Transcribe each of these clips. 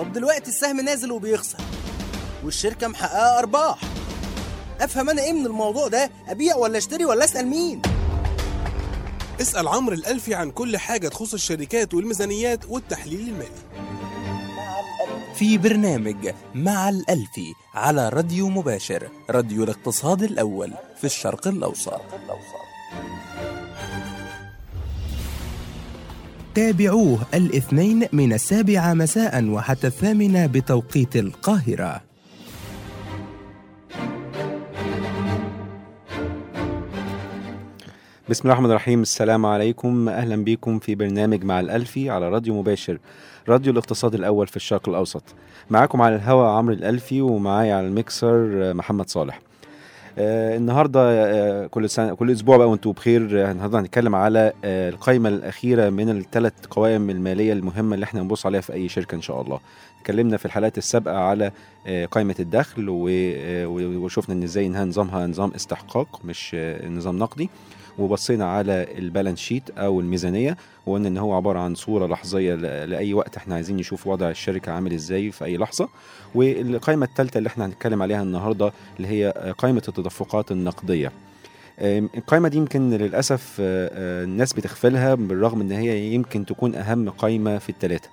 طب دلوقتي السهم نازل وبيخسر والشركة محققة أرباح. أفهم أنا إيه من الموضوع ده؟ أبيع ولا أشتري ولا أسأل مين؟ اسأل عمرو الألفي عن كل حاجة تخص الشركات والميزانيات والتحليل المالي. في برنامج مع الألفي على راديو مباشر راديو الاقتصاد الأول في الشرق الأوسط. تابعوه الاثنين من السابعة مساء وحتى الثامنة بتوقيت القاهرة. بسم الله الرحمن الرحيم. السلام عليكم. أهلا بكم في برنامج مع الألفي على راديو مباشر راديو الاقتصاد الأول في الشرق الأوسط. معاكم على الهواء عمرو الألفي ومعايا على الميكسر محمد صالح. النهارده آه كل سنة كل أسبوع بقى وأنتم بخير. آه، النهارده هنتكلم على آه القائمه الأخيرة من الثلاث قوائم المالية المهمة اللي إحنا هنبص عليها في أي شركة إن شاء الله. اتكلمنا في الحلقات السابقة على آه قائمه الدخل آه، وشفنا إن إزاي إنها نظامها نظام استحقاق مش آه نظام نقدي. وبصينا على البالانس شيت أو الميزانية وقلنا إن هو عبارة عن صورة لحظية لأي وقت إحنا عايزين نشوف وضع الشركة عامل إزاي في أي لحظة. والقائمة الثالثه اللي إحنا هنتكلم عليها النهارده اللي هي قائمة التدفقات النقدية. القائمة دي يمكن للأسف آه، آه، الناس بتغفلها بالرغم إن هي يمكن تكون أهم قائمة في الثلاثة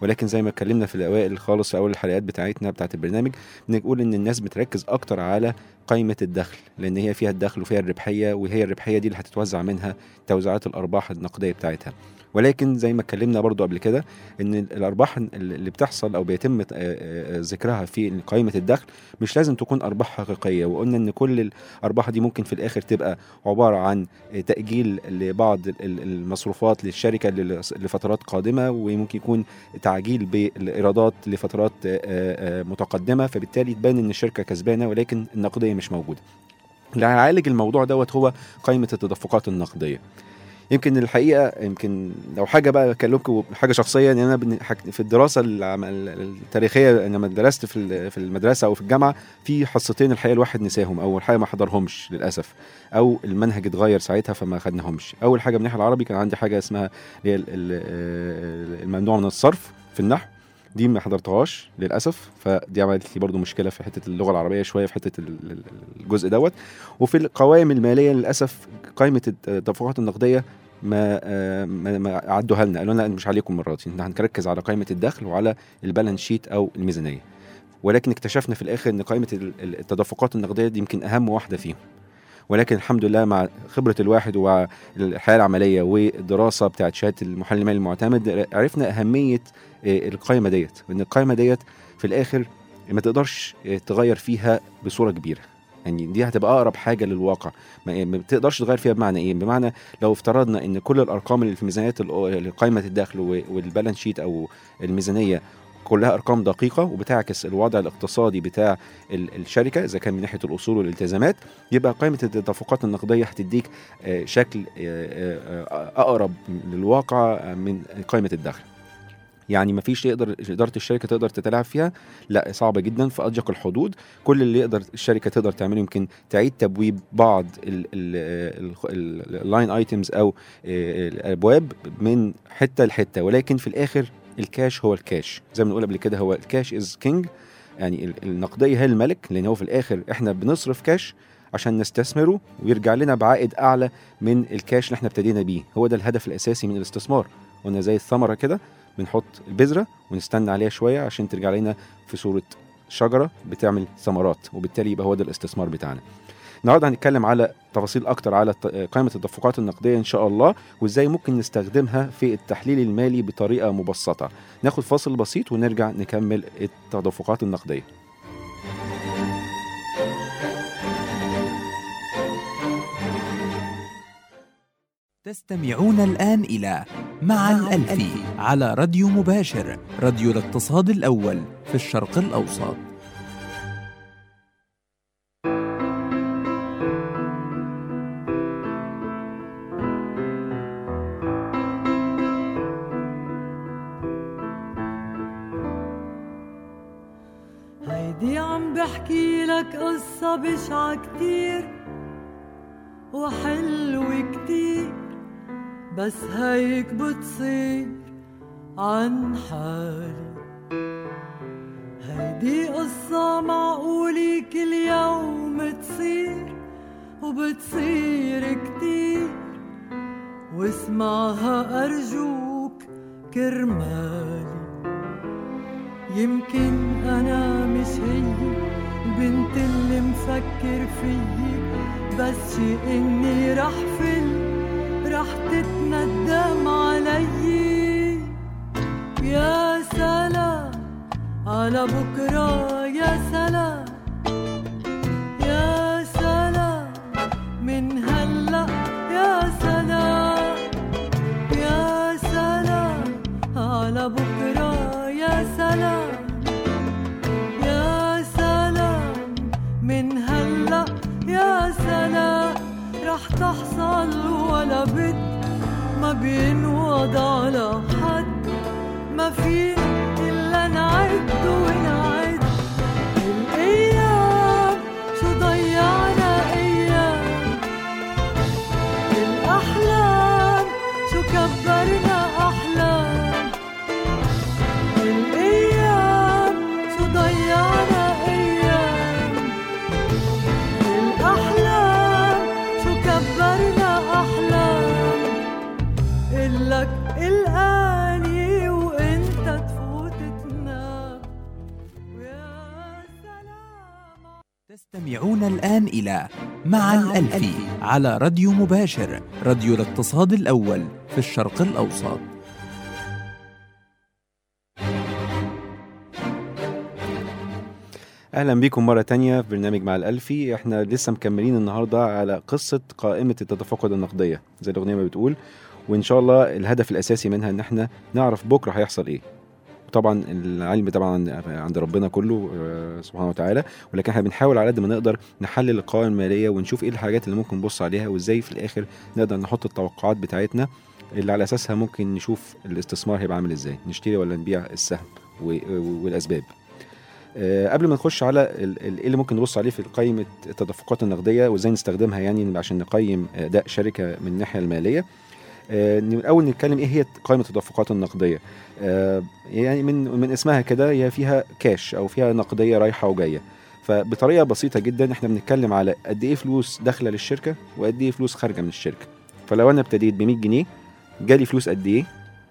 ولكن زي ما اتكلمنا في الأوائل خالص في أول الحلقات بتاعتنا بتاعت البرنامج بنقول إن الناس بتركز أكتر على قائمة الدخل لأن هي فيها الدخل وفيها الربحية وهي الربحية دي اللي هتتوزع منها توزيعات الأرباح النقدية بتاعتها. ولكن زي ما اتكلمنا برضو قبل كده إن الأرباح اللي بتحصل أو بيتم آه، آه، ذكرها في قائمة الدخل مش لازم تكون أرباح حقيقية وقلنا إن كل الأرباح دي ممكن في الآخر تبقى عبارة عن تأجيل لبعض ال- المصروفات للشركة لفترات قادمة وممكن يكون تعجيل بالإيرادات لفترات آه، متقدمة فبالتالي تبان إن الشركة كسبانة ولكن النقدية مش موجودة. اللي هيعالج الموضوع دوت هو قائمة التدفقات النقدية. يمكن الحقيقة يمكن لو حاجة بقى أكلمكم حاجة شخصية إن أنا بن- حك- في الدراسة التاريخية لما درست في في المدرسة أو في الجامعة في حصتين الحقيقة الواحد نساهم. أول حاجة ما حضرهمش للأسف أو المنهج اتغير ساعتها فما خدناهمش. أول حاجة من الناحية العربي كان عندي حاجة اسمها ال- الممنوع من الصرف في النحو. دي ما حضرتهاش للأسف فدي عملت لي برضو مشكلة في حتة اللغة العربية شوية في حتة ال- ال- الجزء دوت. وفي القوائم المالية للأسف قائمة التدفقات النقدية ما آه، ما ما عدوها لنا. قالوا لنا مش عليكم المره دي إحنا هنركز على قائمة الدخل وعلى البالانس شيت أو الميزانية. ولكن اكتشفنا في الآخر إن قائمة ال- ال- التدفقات النقدية دي يمكن أهم واحدة فيهم. ولكن الحمد لله مع خبرة الواحد ومع الحياة العملية والدراسة بتاعت شهادة المحلل المالي المعتمد عرفنا أهمية آه، القائمه ديت وإن القائمه ديت في الآخر ما تقدرش آه، تغير فيها بصورة كبيرة. يعني دي هتبقى أقرب حاجة للواقع. ما ما تقدرش تغير فيها بمعنى إيه؟ بمعنى لو افترضنا إن كل الأرقام اللي في ميزانيات ال- قائمه الدخل والبالانس شيت أو الميزانية كلها أرقام دقيقة وبتعكس الوضع الاقتصادي بتاع ال- الشركة إذا كان من ناحية الأصول والالتزامات يبقى قائمة التدفقات النقدية هتديك آه، شكل آه، آه، أقرب للواقع من قائمة الدخل. يعني مفيش يقدر إدارة الشركة تقدر تتلاعب فيها؟ لا صعبة جدا في اضيق الحدود. كل اللي يقدر الشركة تقدر تعمله يمكن تعيد تبويب بعض ال line items أو الأبواب من حتة لحتة. ولكن في الآخر الكاش هو الكاش. زي ما بنقول قبل كده هو ال cash is king يعني ال- النقديه هي الملك لأن هو في الآخر إحنا بنصرف كاش عشان نستثمره ويرجع لنا بعائد أعلى من الكاش اللي إحنا ابتدينا بيه. هو ده الهدف الأساسي من الاستثمار. قلنا زي الثمرة كده بنحط البذرة ونستنى عليها شوية عشان ترجع لنا في صورة شجرة بتعمل ثمرات وبالتالي يبقى هو ده الاستثمار بتاعنا. النهارده هنتكلم على تفاصيل أكتر على قائمة التدفقات النقدية إن شاء الله وإزاي ممكن نستخدمها في التحليل المالي بطريقة مبسطة. ناخد فاصل بسيط ونرجع نكمل التدفقات النقدية. تستمعون الآن إلى مع الألفي على راديو مباشر راديو الاقتصاد الأول في الشرق الأوسط. بشعة كتير وحلوة كتير بس هيك بتصير عن حالي. قصة معقولة كل يوم تصير وبتصير كتير واسمعها أرجوك كرمالي. يمكن أنا مش هي البنت اللي مفكر فيي بس إني رح فل رح تتندم علي. يا سلام على بكرة يا سلام. ولا بد ما بينوض على حد ما فينا إلا نعد ونعد تستمعون الآن إلى مع الألفي على راديو مباشر راديو الاقتصاد الأول في الشرق الأوسط. أهلا بيكم مرة تانية في برنامج مع الالفي إحنا لسه مكملين النهارده على قصة قائمة التدفقات النقدية زي الأغنية ما بتقول. وإن شاء الله الهدف الأساسي منها إن إحنا نعرف بكرة هيحصل إيه. طبعا العلم طبعا عند- ربنا كله آه، سبحانه وتعالى. ولكن إحنا بنحاول على قد ما نقدر نحلل القوائم المالية ونشوف إيه الحاجات اللي ممكن نبص عليها وإزاي في الآخر نقدر نحط التوقعات بتاعتنا اللي على أساسها ممكن نشوف الاستثمار هيبقى عامل إزاي نشتري ولا نبيع السهم والأسباب. آه، قبل ما نخش على إيه اللي ممكن نبص عليه في قائمة التدفقات النقدية وإزاي نستخدمها يعني عشان نقيم أداء شركة من الناحية المالية. آه، ن- الأول نتكلم إيه هي قائمة التدفقات النقدية؟ آه، يعني من من اسمها كده هي فيها كاش أو فيها نقدية رايحة وجاية. فبطريقة بسيطة جدا إحنا بنتكلم على قد إيه فلوس داخلة للشركة وقد إيه فلوس خارجة من الشركة. فلو أنا ابتديت ب 100 جنيه جالي فلوس قد إيه؟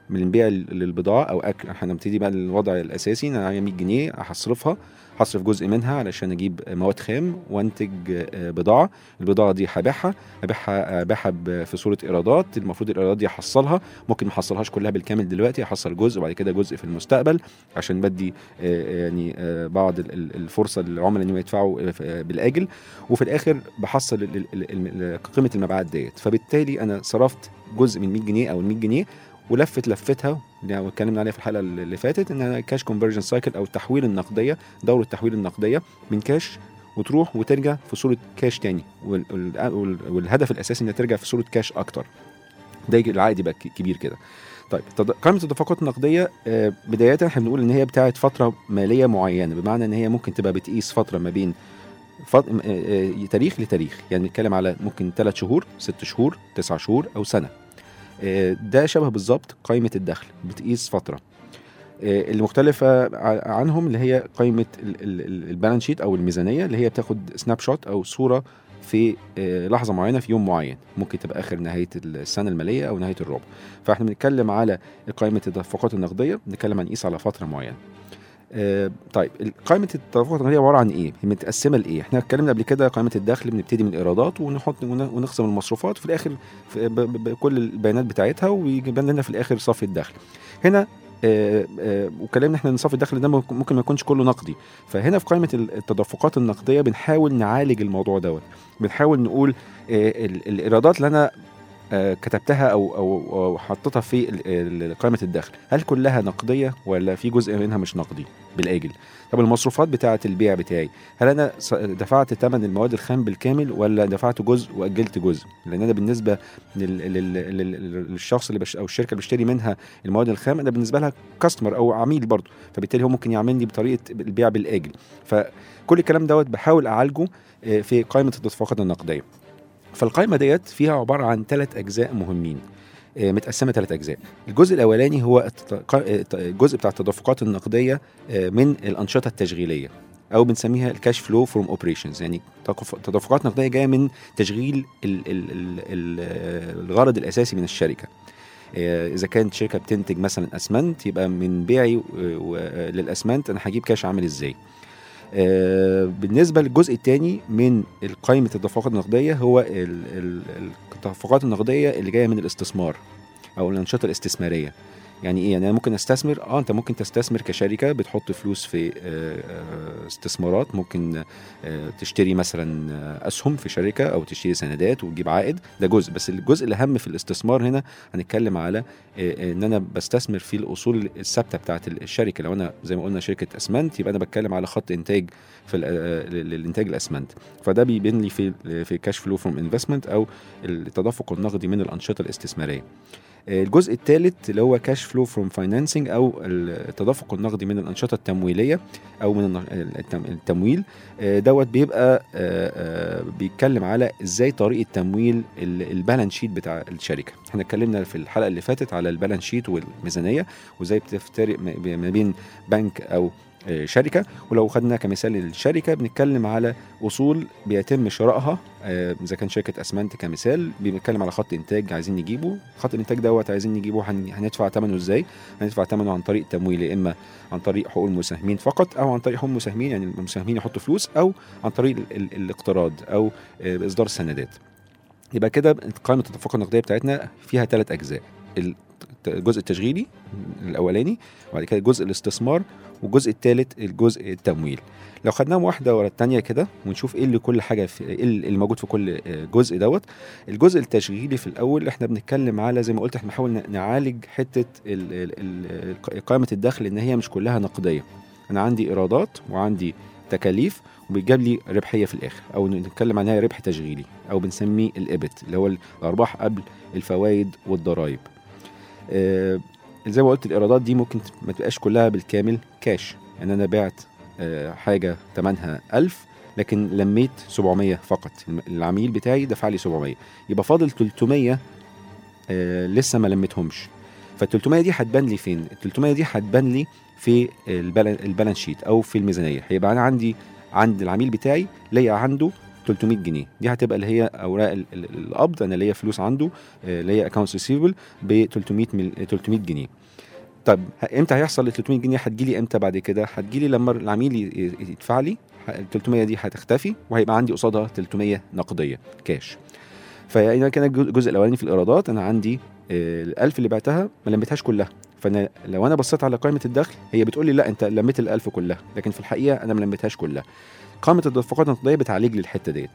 من البيع للبضاعة أو أكل. إحنا نبتدي بقى الوضع الأساسي أنا معايا 100 جنيه هصرفها. هصرف جزء منها علشان أجيب مواد خام وأنتج آه، بضاعة. البضاعة دي هبيعها ابيعها ابيعها ب- في صورة إيرادات. المفروض الإيرادات دي احصلها ممكن ما أحصلهاش كلها بالكامل دلوقتي احصل جزء وبعد كده جزء في المستقبل عشان بدي آه، يعني آه، بعض ال- ال- الفرصة للعملاء انهم يدفعوا آه، آه، بالآجل. وفي الآخر بحصل قيمة المبيعات ديت. فبالتالي أنا صرفت جزء من 100 جنيه أو ال 100 جنيه ولفت لفتها اللي اتكلمنا عليها في الحلقة اللي فاتت ان cash conversion cycle أو التحويل النقدية دورة التحويل النقدية من كاش وتروح وترجع في صورة كاش تاني وال- وال- وال- والهدف الأساسي إنها ترجع في صورة كاش أكتر. ده العائد يبقى كبير كده. طيب قائمة التدفقات النقدية آه، بداية إحنا بنقول إن هي بتاعت فترة مالية معينة بمعنى إن هي ممكن تبقى بتقيس فترة ما بين فط... آه، آه، تاريخ لتاريخ. يعني نتكلم على ممكن ثلاث شهور ست شهور تسع شهور أو سنة. ده شبه بالظبط قائمة الدخل بتقيس فترة. آه، اللي مختلفة عنهم اللي هي قائمة ال- ال- ال- ال balance sheet أو الميزانية اللي هي بتاخد snapshot أو صورة في آه، لحظة معينة في يوم معين. ممكن تبقى آخر نهاية السنة المالية أو نهاية الربع. فإحنا بنتكلم على قائمة التدفقات النقدية بنتكلم عن قيس على فترة معينة. آه، طيب قائمة التدفقات النقدية عبارة عن إيه؟ هي متقسمة لإيه؟ إحنا اتكلمنا قبل كده قائمة الدخل بنبتدي من الإيرادات ونحط ون- ونقسم المصروفات وفي ب- بكل البيانات بتاعتها ويجيب لنا في الآخر صافي الدخل. هنا آه، آه، وكلامنا إحنا إن صافي الدخل ده ممكن ما يكونش كله نقدي فهنا في قائمة ال- التدفقات النقدية بنحاول نعالج الموضوع دوت بنحاول نقول آه، ال- الإيرادات اللي أنا كتبتها أو أو أو حطيتها في قائمة الدخل. هل كلها نقدية ولا في جزء منها مش نقدي بالآجل؟ طب المصروفات بتاعة البيع بتاعي هل أنا دفعت ثمن المواد الخام بالكامل ولا دفعت جزء وأجلت جزء؟ لأن أنا بالنسبة لل- لل- لل- للشخص اللي بش أو الشركة اللي بشتري منها المواد الخام أنا بالنسبة لها customer أو عميل برضه فبالتالي هو ممكن يعاملني بطريقة البيع بالآجل. فكل الكلام دوت بحاول أعالجه آه، في قائمة التدفقات النقدية. فالقائمة ديت فيها عبارة عن ثلاث أجزاء مهمين. آه، متقسمة ثلاث أجزاء. الجزء الأولاني هو الجزء بتاع التدفقات النقدية آه، من الأنشطة التشغيلية أو بنسميها ال cash flow from operations يعني تدفقات نقدية جاية من تشغيل ال ال ال ال الغرض الأساسي من الشركة. آه، إذا كانت شركة بتنتج مثلا أسمنت يبقى من بيعي للأسمنت أنا هجيب كاش عامل إزاي. بالنسبة للجزء الثاني من قائمه التدفقات النقدية هو ال- ال- التدفقات النقدية اللي جاية من الاستثمار أو الأنشطة الاستثمارية. يعني إيه؟ يعني أنا ممكن أستثمر آه أنت ممكن تستثمر كشركة بتحط فلوس في آه، آه، استثمارات ممكن آه، تشتري مثلا أسهم في شركة أو تشتري سندات وتجيب عائد. ده جزء بس الجزء الأهم في الاستثمار هنا هنتكلم على إن أنا بستثمر في الأصول الثابتة بتاعت الشركة. لو أنا زي ما قلنا شركة أسمنت يبقى أنا بتكلم على خط إنتاج في ال- للإنتاج الأسمنت. فده بيبين لي في في cash flow from investment أو التدفق النقدي من الأنشطة الاستثمارية. الجزء الثالث اللي هو cash flow from financing أو التدفق النقدي من الأنشطة التمويلية أو من التمويل. آه، دوت بيبقى آه، آه، بيتكلم على إزاي طريقة تمويل ال- balance sheet بتاع الشركة. إحنا اتكلمنا في الحلقة اللي فاتت على ال balance sheet والميزانية وإزاي بتفترق ما بين بنك أو شركة. ولو خدنا كمثال الشركة بنتكلم على أصول بيتم شرائها. آه، إذا كان شركة أسمنت كمثال بنتكلم على خط إنتاج عايزين نجيبه. خط الانتاج دوت عايزين نجيبه هن- هندفع ثمنه إزاي؟ هندفع ثمنه عن طريق تمويل يا إما عن طريق حقوق المساهمين فقط أو عن طريق حقوق المساهمين يعني المساهمين يحطوا فلوس أو عن طريق ال- ال- الاقتراض أو آه، بإصدار السندات يبقى كده قائمه التدفقات النقدية بتاعتنا فيها ثلاث أجزاء. الجزء التشغيلي الأولاني وبعد كده جزء الاستثمار والجزء الثالث الجزء التمويل. لو خدناهم واحدة ورا الثانية كده ونشوف إيه اللي كل حاجة في إيه اللي موجود في كل آه، جزء دوت. الجزء التشغيلي في الأول إحنا بنتكلم على زي ما قلت إحنا بنحاول نعالج حتة قائمة الدخل إن هي مش كلها نقدية. أنا عندي إيرادات وعندي تكاليف وبيجاب لي ربحية في الآخر أو نتكلم عنها ربح تشغيلي أو بنسميه الابت اللي هو الأرباح قبل الفوائد والضرائب. زي ما قلت الإيرادات دي ممكن ما تبقاش كلها بالكامل كاش يعني أنا بعت آه، حاجة ثمنها 1000 لكن لميت 700 فقط. العميل بتاعي دفع لي 700 يبقى فاضل 300 آه، لسه ما لميتهمش. فال 300 دي هتبان لي فين؟ ال 300 دي هتبان لي في ال balan- ال balance sheet أو في الميزانية. هيبقى أنا عندي عند العميل بتاعي ليا عنده 300 جنيه. دي هتبقى اللي هي أوراق ال- ال- القبض أنا ليا فلوس عنده آه، اللي هي accounts receivable ب 300 مل... 300 جنيه. طب إمتى هيحصل ال 300 جنيه؟ هتجيلي إمتى بعد كده؟ هتجيلي لما العميل يدفع لي ال 300 دي هتختفي وهيبقى عندي قصادها 300 نقدية كاش فإذا كان الجزء الأولاني في الإيرادات أنا عندي ال 1000 اللي بعتها ما لميتهاش كلها. فأنا لو أنا بصيت على قائمة الدخل هي بتقول لي لا أنت لميت ال 1000 كلها لكن في الحقيقة أنا ما لميتهاش كلها. قائمه التدفقات النقدية بتعالج لي الحته ديت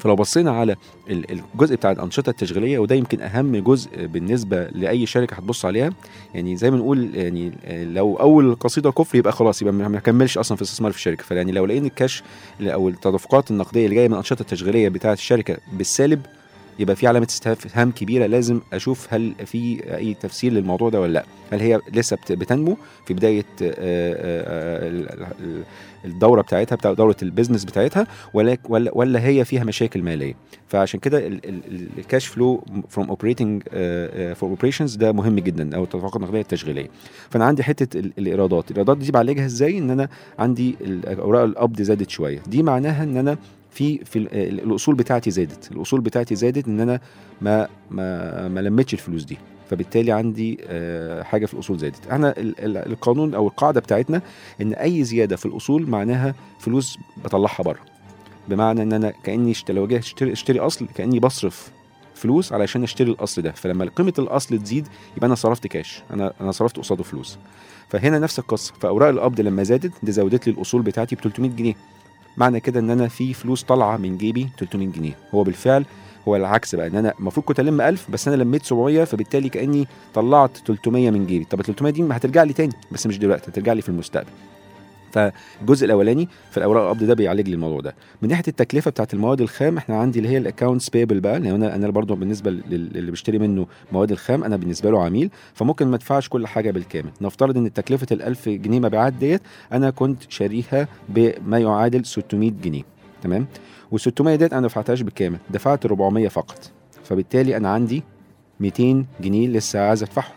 فلو بصينا على ال- الجزء بتاع الأنشطة التشغيلية وده يمكن أهم جزء بالنسبة لأي شركة هتبص عليها. يعني زي ما نقول يعني لو أول قصيدة كفر يبقى خلاص يبقى ما نكملش أصلا في الاستثمار في الشركة فيعني لو لقينا الكاش أو التدفقات النقدية اللي جاية من الأنشطة التشغيلية بتاعة الشركة بالسالب يبقى في علامة استفهام كبيرة لازم أشوف هل في أي تفسير للموضوع ده ولا لأ. هل هي لسه بت- بتنمو في بداية آه، آه، ال- الدورة بتاعتها بتاع دورة ال business بتاعتها ولا ولا هي فيها مشاكل مالية. فعشان كده ال cash flow from operating from operations ده مهم جدا أو التدفقات النقديه التشغيلية. فأنا عندي حتة ال- الإيرادات. الإيرادات دي بعالجها إزاي؟ إن أنا عندي ال- أوراق القبض زادت شوية. دي معناها إن أنا في في ال- الأصول بتاعتي زادت. الأصول بتاعتي زادت إن أنا ما ما ما لميتش الفلوس دي. فبالتالي عندي آه، حاجة في الأصول زادت. إحنا ال- ال- القانون أو القاعدة بتاعتنا إن أي زيادة في الأصول معناها فلوس بطلعها بره. بمعنى إن أنا كأني لو جاي اشتري, اشتري أصل كأني بصرف فلوس علشان أشتري الأصل ده. فلما قيمة الأصل تزيد يبقى أنا صرفت كاش أنا أنا صرفت قصاده فلوس. فهنا نفس القصة. فأوراق القبض لما زادت دي زودت لي الأصول بتاعتي ب 300 جنيه. معنى كده إن أنا في فلوس طالعة من جيبي 300 جنيه. هو بالفعل هو العكس بقى إن أنا المفروض كنت ألم 1000 بس أنا لميت 700 فبالتالي كأني طلعت 300 من جيبي. طب ال 300 دي ما هترجع لي تاني بس مش دلوقتي هترجع لي في المستقبل. فالجزء الأولاني في الأوراق القبض ده بيعالج لي الموضوع ده. من ناحية التكلفة بتاعت المواد الخام إحنا عندي اللي هي ال accounts payable بقى لأن أنا أنا برضه بالنسبة لل- للي بيشتري منه مواد الخام أنا بالنسبة له عميل فممكن ما أدفعش كل حاجة بالكامل. نفترض إن تكلفة ال 1000 جنيه مبيعات ديت أنا كنت شاريها بما يعادل 600 جنيه تمام؟ وال600 ديت أنا ما دفعتهاش بالكامل دفعت 400 فقط. فبالتالي أنا عندي 200 جنيه لسه عايز أدفعهم.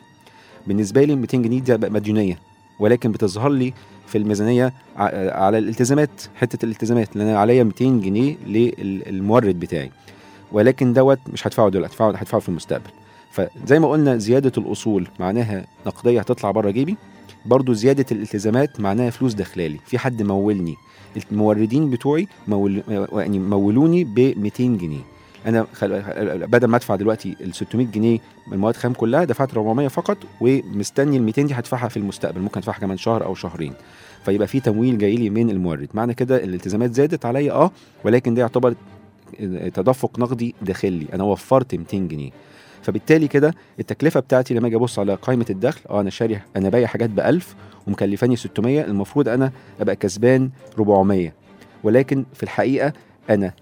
بالنسبة لي 200 جنيه دي مديونية. ولكن بتظهر لي في الميزانية على الالتزامات حتة الالتزامات لأن أنا عليا 200 جنيه للمورد بتاعي. ولكن دوت مش هدفعه دلوقتي هدفعه هدفعه في المستقبل. فزي ما قلنا زيادة الأصول معناها نقدية هتطلع بره جيبي. برضو زيادة الالتزامات معناها فلوس داخلالي. في حد مولني. الموردين بتوعي مول يعني مولوني ب 200 جنيه. أنا خل... بدل ما أدفع دلوقتي ال 600 جنيه من المواد خام كلها دفعت 400 فقط ومستني ال 200 دي هدفعها في المستقبل. ممكن أدفعها كمان شهر أو شهرين. فيبقى في تمويل جاي لي من المورد. معنى كده الالتزامات زادت عليا آه ولكن ده يعتبر تدفق نقدي داخلي. أنا وفرت 200 جنيه. فبالتالي كده التكلفة بتاعتي لما أجي أبص على قائمة الدخل آه أنا شاري أنا بايع حاجات ب 1000 ومكلفاني 600 المفروض أنا أبقى كسبان 400 ولكن في الحقيقة أنا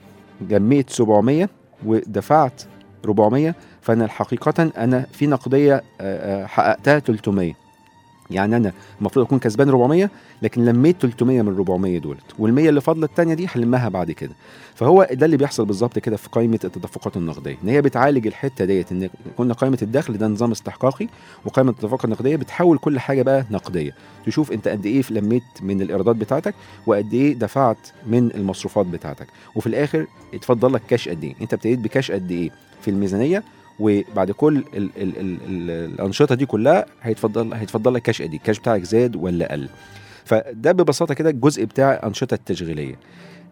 جميت 700 ودفعت 400 فأنا حقيقه أنا في نقدية آه، آه، حققتها 300 يعني أنا المفروض أكون كسبان 400 لكن لميت 300 من 400 دولت وال100 اللي فاضلة الثانية دي هلمها بعد كده. فهو ده اللي بيحصل بالظبط كده في قائمة التدفقات النقدية. إن هي بتعالج الحتة ديت إن قلنا قائمة الدخل ده نظام استحقاقي وقائمة التدفقات النقدية بتحول كل حاجة بقى نقدية. تشوف أنت قد إيه لميت من الإيرادات بتاعتك وقد إيه دفعت من المصروفات بتاعتك. وفي الآخر اتفضل لك كاش قد إيه. أنت ابتديت بكاش قد إيه؟ في الميزانية وبعد كل ال ال ال ال الأنشطة دي كلها هيتفضل هيتفضل لك كاش إيه؟ الكاش بتاعك زاد ولا قل. فده ببساطة كده الجزء بتاع الانشطه التشغيلية.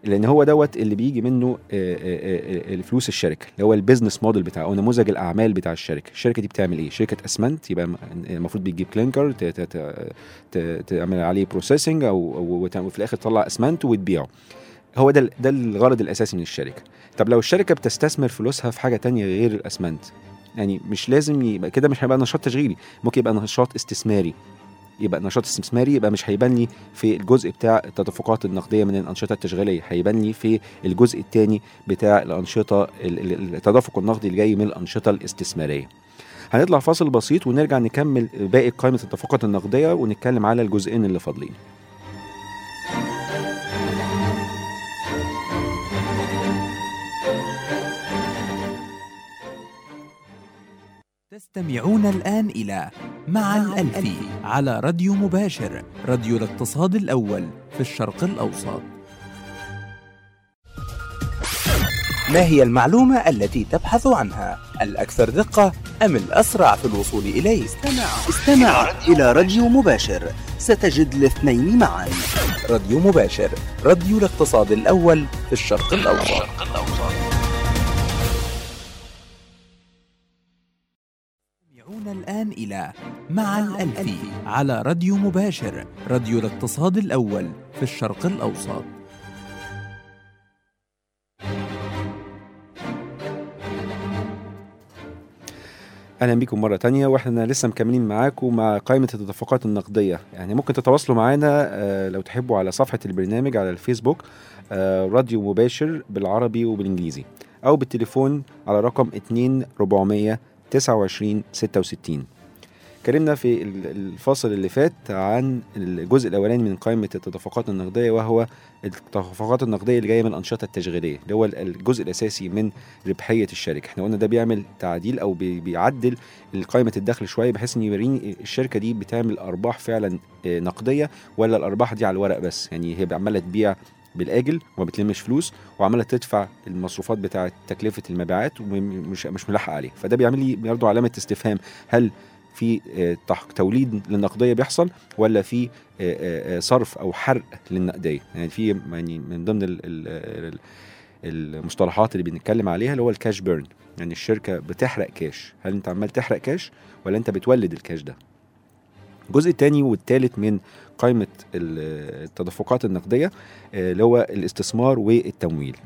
لأن هو دوت اللي بيجي منه آه، آه، آه، الفلوس الشركة اللي هو ال business model بتاع أو نموذج الأعمال بتاع الشركة. الشركة دي بتعمل إيه؟ شركة أسمنت يبقى المفروض بتجيب كلينكر تعمل عليه processing أو وفي الآخر تطلع أسمنت وتبيعه. هو ده ده الغرض الأساسي من الشركة. طب لو الشركة بتستثمر فلوسها في حاجة تانية غير الأسمنت يعني مش لازم يبقى كده مش هيبقى نشاط تشغيلي ممكن يبقى نشاط استثماري. يبقى نشاط استثماري يبقى مش هيبان لي في الجزء بتاع التدفقات النقدية من الأنشطة التشغيلية هيبان لي في الجزء الثاني بتاع الأنشطة ال- ال- التدفق النقدي اللي جاي من الأنشطة الاستثمارية. هنطلع فاصل بسيط ونرجع نكمل باقي قائمة التدفقات النقدية ونتكلم على الجزئين اللي فاضلين. تستمعون الآن إلى مع الألفي على راديو مباشر راديو الاقتصاد الأول في الشرق الأوسط. ما هي المعلومة التي تبحث عنها؟ الأكثر دقة أم الأسرع في الوصول إليه؟ استمع. استمع إلى راديو مباشر. ستجد الاثنين معا. راديو مباشر راديو الاقتصاد الأول في الشرق الأوسط. تستمعون الآن إلى مع الألفي على راديو مباشر راديو الاقتصاد الأول في الشرق الأوسط. أهلا بيكم مرة تانية وإحنا لسه مكملين معاكم مع قائمة التدفقات النقدية. يعني ممكن تتواصلوا معانا آه، لو تحبوا على صفحة البرنامج على الفيسبوك آه، راديو مباشر بالعربي وبالإنجليزي أو بالتليفون على رقم 2 400 29 66 اتكلمنا في ال- الفاصل اللي فات عن الجزء الأولاني من قائمة التدفقات النقدية وهو التدفقات النقدية اللي جاية من الأنشطة التشغيلية اللي هو الجزء الأساسي من ربحية الشركة. إحنا قلنا ده بيعمل تعديل أو بي- بيعدل قائمة الدخل شوية بحيث إن يوريني الشركة دي بتعمل أرباح فعلا آه، نقدية ولا الأرباح دي على الورق بس؟ يعني هي عمالة تبيع بالآجل وما بتلمش فلوس وعمالة تدفع المصروفات بتاعة تكلفة المبيعات ومش مش ملاحقة عليه. فده بيعمل لي برضه علامة استفهام. هل في آه، توليد للنقدية بيحصل ولا في آه، آه، صرف أو حرق للنقدية؟ يعني في يعني من ضمن ال- ال- ال- المصطلحات اللي بنتكلم عليها اللي هو ال cash burn يعني الشركة بتحرق كاش هل أنت عمال تحرق كاش ولا أنت بتولد الكاش ده؟ الجزء الثاني والثالث من قائمة ال- التدفقات النقدية اللي هو الاستثمار والتمويل.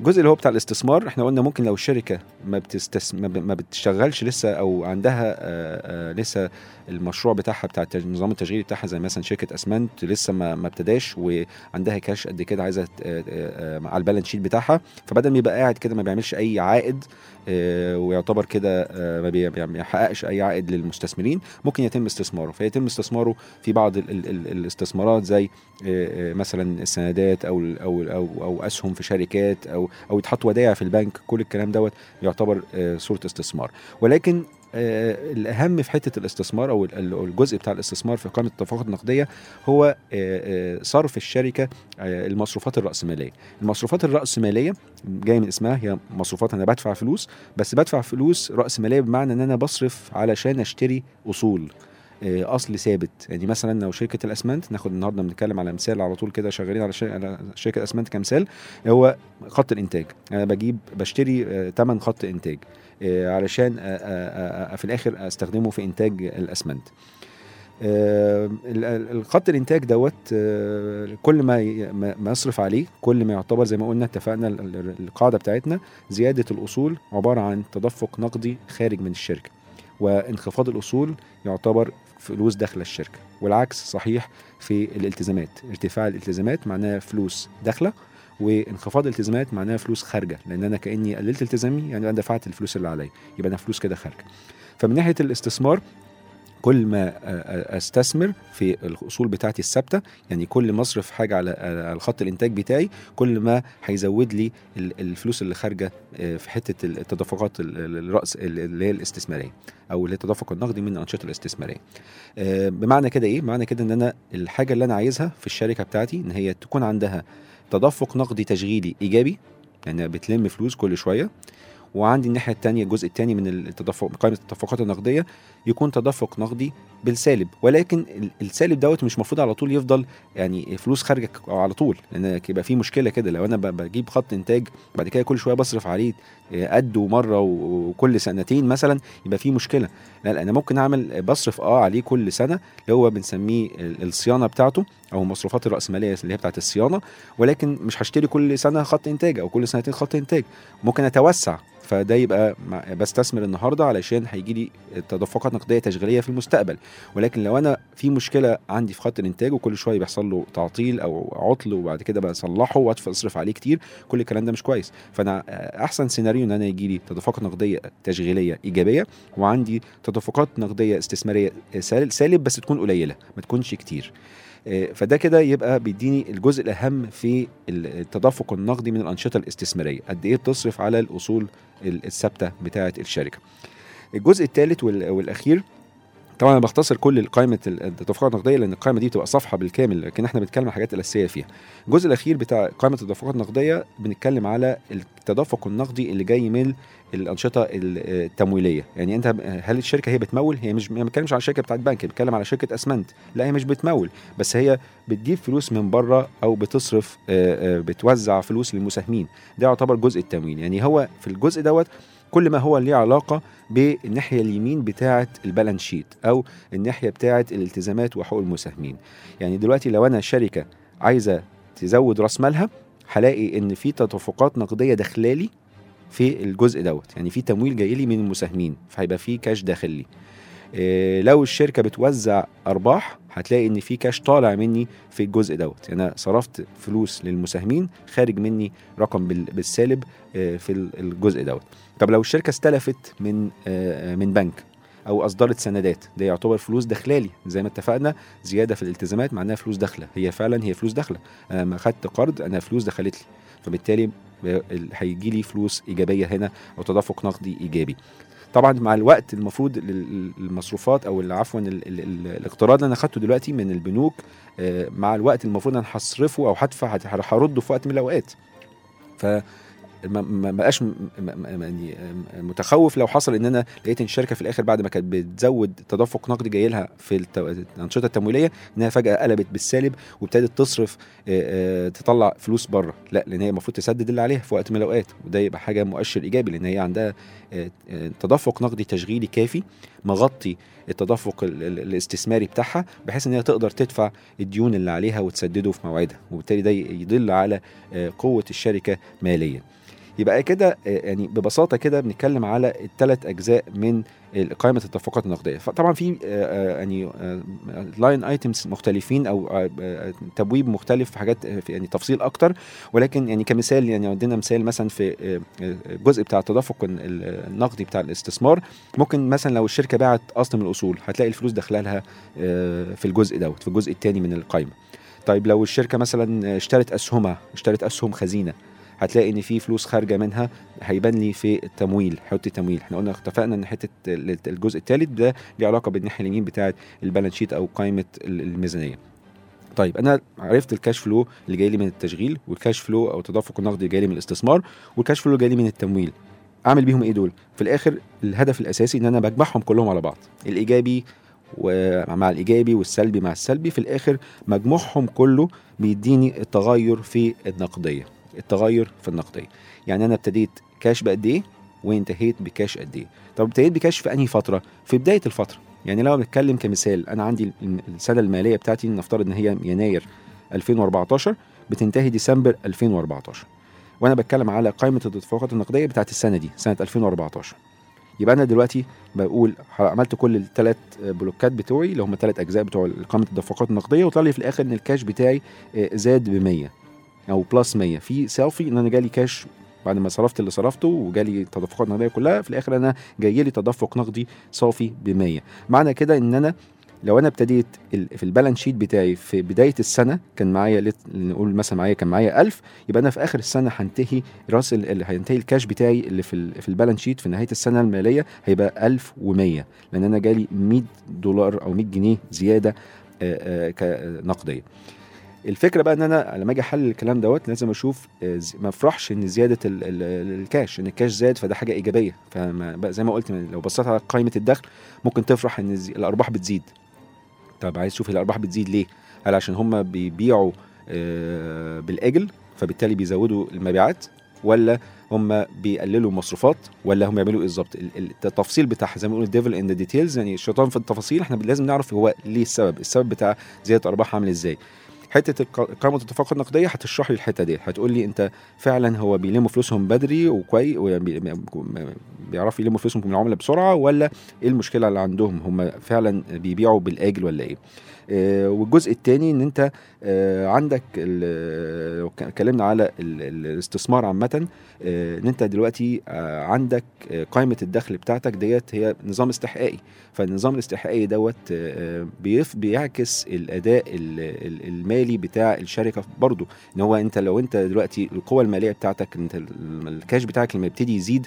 الجزء اللي هو بتاع الاستثمار إحنا قلنا ممكن لو الشركة ما بتستس... ما بتشتغلش لسه أو عندها آه، آه، لسه المشروع بتاعها بتاع النظام التشغيلي بتاعها زي مثلا شركة أسمنت لسه ما ما ابتداش وعندها كاش قد كده عايزة آه، آه، على ال balance sheet بتاعها. فبدل ما يبقى قاعد كده ما بيعملش أي عائد آه، ويعتبر كده ما بي- ما بيحققش أي عائد للمستثمرين ممكن يتم استثماره. فيتم استثماره في بعض ال ال ال الاستثمارات زي مثلا السندات أو أو أو أو أسهم في شركات أو أو يتحط ودائع في البنك كل الكلام دوت يعتبر صورة استثمار. ولكن الأهم في حتة الاستثمار أو ال- ال- الجزء بتاع الاستثمار في قائمة التدفقات النقدية هو آه، آه، صرف الشركة آه، المصروفات الرأسمالية. المصروفات الرأسمالية جاي من اسمها هي مصروفات أنا بدفع فلوس بس بدفع فلوس رأسمالية بمعنى إن أنا بصرف علشان أشتري أصول. آه، أصل ثابت. يعني مثلا لو شركة الأسمنت ناخد النهارده بنتكلم على مثال على طول كده شغالين على, شر... على شركة الاسمنت كمثال هو خط الإنتاج. أنا بجيب بشتري ثمن خط إنتاج آه، علشان آه، آه، آه، في الآخر أستخدمه في إنتاج الأسمنت. آه، ال- ال- الخط الإنتاج دوت آه، كل ما ما يصرف عليه كل ما يعتبر زي ما قلنا اتفقنا ال- ال- القاعدة بتاعتنا زيادة الأصول عبارة عن تدفق نقدي خارج من الشركة. وانخفاض الأصول يعتبر فلوس داخله الشركة والعكس صحيح في الالتزامات. ارتفاع الالتزامات معناها فلوس داخلة وانخفاض الالتزامات معناها فلوس خارجة لأن أنا كأني قللت التزامي يعني أنا دفعت الفلوس اللي عليا يبقى أنا فلوس كده خارجة. فمن ناحية الاستثمار كل ما أستثمر في الأصول بتاعتي الثابتة يعني كل ما أصرف حاجة على على خط الإنتاج بتاعي كل ما هيزود لي ال- الفلوس اللي خارجة في حتة التدفقات ال- ال- الرأس اللي هي الاستثمارية أو اللي هي التدفق النقدي من الأنشطة الاستثمارية. بمعنى كده إيه؟ بمعنى كده إن أنا الحاجة اللي أنا عايزها في الشركة بتاعتي إن هي تكون عندها تدفق نقدي تشغيلي إيجابي يعني بتلم فلوس كل شوية وعندي الناحية الثانية الجزء الثاني من التدفق قائمة التدفقات النقدية يكون تدفق نقدي بالسالب. ولكن ال- السالب دوت مش المفروض على طول يفضل يعني فلوس خارجة على طول لأن يبقى في مشكلة كده. لو أنا بجيب خط إنتاج بعد كده كل شوية بصرف عليه آه، قده مره و- وكل سنتين مثلا يبقى في مشكلة. لا لا أنا ممكن أعمل بصرف آه عليه كل سنة اللي هو بنسميه ال- الصيانة بتاعته أو المصروفات الرأسمالية اللي هي بتاعت الصيانة. ولكن مش هشتري كل سنة خط إنتاج أو كل سنتين خط إنتاج. ممكن أتوسع فده يبقى بستثمر النهارده علشان هيجي لي تدفقات نقدية تشغيلية في المستقبل. ولكن لو أنا في مشكلة عندي في خط الإنتاج وكل شوية بيحصل له تعطيل أو عطل وبعد كده بصلحه وأدفع أصرف عليه كتير كل الكلام ده مش كويس. فأنا أحسن سيناريو إن أنا يجي لي تدفقات نقدية تشغيلية إيجابية وعندي تدفقات نقدية استثمارية سال- سالب بس تكون قليلة ما تكونش كتير. فده كده يبقى بيديني الجزء الأهم في التدفق النقدي من الأنشطة الاستثمارية. قد إيه بتصرف على الأصول ال- الثابتة بتاعة الشركة. الجزء الثالث وال- والأخير طبعا أنا بختصر كل قائمه التدفقات النقدية لأن القائمه دي بتبقى صفحة بالكامل لكن إحنا بنتكلم عن الحاجات الاساسيه فيها. الجزء الأخير بتاع قائمه التدفقات النقدية بنتكلم على التدفق النقدي اللي جاي من الأنشطة ال- التمويلية. يعني أنت هل الشركة هي بتمول؟ هي مش ما بتكلمش على شركة بتاعت بنك بتكلم على شركة أسمنت. لا هي مش بتمول بس هي بتجيب فلوس من بره أو بتصرف آه، آه، بتوزع فلوس للمساهمين. ده يعتبر جزء التمويل. يعني هو في الجزء دوت كل ما هو ليه علاقة بالناحية اليمين بتاعه ال balance sheet أو الناحية بتاعه الالتزامات وحقوق المساهمين. يعني دلوقتي لو أنا شركة عايزة تزود رأس مالها هلاقي إن في تدفقات نقدية داخلالي في الجزء دوت. يعني في تمويل جاي لي من المساهمين فهيبقى في كاش داخل لي. إيه لو الشركة بتوزع أرباح هتلاقي إن في كاش طالع مني في الجزء دوت. يعني أنا صرفت فلوس للمساهمين خارج مني رقم بال- بالسالب آه، في ال- الجزء دوت. طب لو الشركة استلفت من آه، من بنك أو أصدرت سندات ده يعتبر فلوس داخلالي زي ما اتفقنا زيادة في الالتزامات معناها فلوس داخلة. هي فعلا هي فلوس داخلة. أنا لما خدت قرض أنا فلوس دخلت لي. فبالتالي هيجي لي فلوس إيجابية هنا أو تدفق نقدي إيجابي. طبعا مع الوقت المفروض ال- المصروفات أو عفوا ال- ال- ال- الاقتراض اللي أنا اخدته دلوقتي من البنوك آه، مع الوقت المفروض أنا هصرفه أو هدفع هرده في وقت من الأوقات. ف ما بقاش يعني متخوف لو حصل إن أنا لقيت ان الشركة في الآخر بعد ما كانت بتزود تدفق نقدي جاي لها في الأنشطة التمويلية إنها فجأة قلبت بالسالب وابتدت تصرف آه، آه، تطلع فلوس بره. لا لأن هي المفروض تسدد اللي عليها في وقت من الأوقات. وده يبقى حاجة مؤشر إيجابي لأن هي عندها آه، تدفق نقدي تشغيلي كافي مغطي التدفق ال- ال- الاستثماري بتاعها بحيث إن هي تقدر تدفع الديون اللي عليها وتسدده في موعدها وبالتالي ده يدل على قوة الشركة ماليا. يبقى كده آه، يعني ببساطة كده بنتكلم على الثلاث أجزاء من قائمة التدفقات النقدية. فطبعا في آه، آه، يعني line items مختلفين أو تبويب مختلف في حاجات في يعني تفصيل أكتر. ولكن يعني كمثال يعني عندنا مثال مثلا في الجزء بتاع التدفق ال- النقدي بتاع الاستثمار. ممكن مثلا لو الشركة باعت اصل من الأصول هتلاقي الفلوس داخله لها في الجزء دوت في الجزء الثاني من القائمة. طيب لو الشركة مثلا اشترت أسهمها اشترت أسهم خزينة هتلاقي إن في فلوس خارجة منها هيبان لي في التمويل حط التمويل. إحنا قلنا اتفقنا إن حتة ال- الجزء الثالث ده ليه علاقة بالناحية اليمين بتاعة ال balance sheet أو قائمة ال- الميزانية. طيب أنا عرفت ال cash flow اللي جاي لي من التشغيل وال cash flow أو التدفق النقدي اللي جاي لي من الاستثمار وال cash flow اللي جاي لي من التمويل. أعمل بيهم إيه دول؟ في الآخر الهدف الأساسي إن أنا بجمعهم كلهم على بعض الإيجابي ومع الإيجابي والسلبي مع السلبي. في الآخر مجموعهم كله بيديني التغير في النقدية. التغير في النقديه يعني أنا ابتديت كاش بقد إيه وانتهيت بكاش قد إيه. طب ابتديت بكاش في أنهي فترة؟ في بداية الفترة. يعني لو بنتكلم كمثال أنا عندي السنة المالية بتاعتي نفترض إن هي يناير 2014 بتنتهي ديسمبر 2014 وأنا بتكلم على قائمة التدفقات النقدية بتاعت السنة دي سنة 2014 يبقى أنا دلوقتي بقول عملت كل الثلاث block ات بتوعي اللي هم الثلاث أجزاء بتوع قائمة التدفقات النقدية وطلع لي في الآخر إن الكاش بتاعي آه، زاد ب 100 أو plus 100 في سيلفي إن أنا جالي كاش بعد ما صرفت اللي صرفته وجالي تدفقات نقدية كلها في الآخر أنا جاي لي تدفق نقدي صافي ب 100 معنى كده إن أنا لو أنا ابتديت في ال balance sheet بتاعي في بداية السنة كان معايا نقول مثلا معايا كان معايا 1000 يبقى أنا في آخر السنة هنتهي راس ال- اللي هينتهي الكاش بتاعي اللي في في ال balance sheet في نهاية السنة المالية هيبقى 1100 لأن أنا جالي 100 دولار أو 100 جنيه زيادة آه، آه، كنقديه الفكرة بقى إن أنا لما أجي أحلل الكلام دوت لازم أشوف آه، ما أفرحش إن زيادة ال ال الكاش إن الكاش زاد فده حاجة إيجابية. فما بقى زي ما قلت لو بصيت على قائمه الدخل ممكن تفرح إن الأرباح بتزيد. طب عايز تشوف الأرباح بتزيد ليه؟ هل عشان هم بيبيعوا آه، بالآجل فبالتالي بيزودوا المبيعات ولا هم بيقللوا المصروفات ولا هم يعملوا إيه بالظبط؟ ال- ال- التفصيل بتاعها زي ما بنقول ال devil in the details يعني الشيطان في التفاصيل إحنا لازم نعرف هو ليه السبب السبب بتاع زيادة الارباح عامل إزاي. حتة قائمه التدفقات النقدية هتشرح لي الحتة دي. هتقول لي أنت فعلا هو بيلموا فلوسهم بدري وكويس بيعرفوا يلموا فلوسهم من العملاء بسرعة ولا إيه المشكلة اللي عندهم؟ هم فعلا بيبيعوا بالآجل ولا إيه؟ والجزء الثاني إن أنت آه، عندك لو ك- اتكلمنا على ال- ال- الاستثمار عامة آه، إن أنت دلوقتي آه، عندك آه، قائمة الدخل بتاعتك ديت هي نظام استحقاقي. فالنظام الاستحقاقي دوت آه، بيعكس الأداء ال- ال- المالي بتاع الشركة برضو إن هو أنت لو أنت دلوقتي القوة المالية بتاعتك أنت ال- الكاش بتاعك لما يبتدي يزيد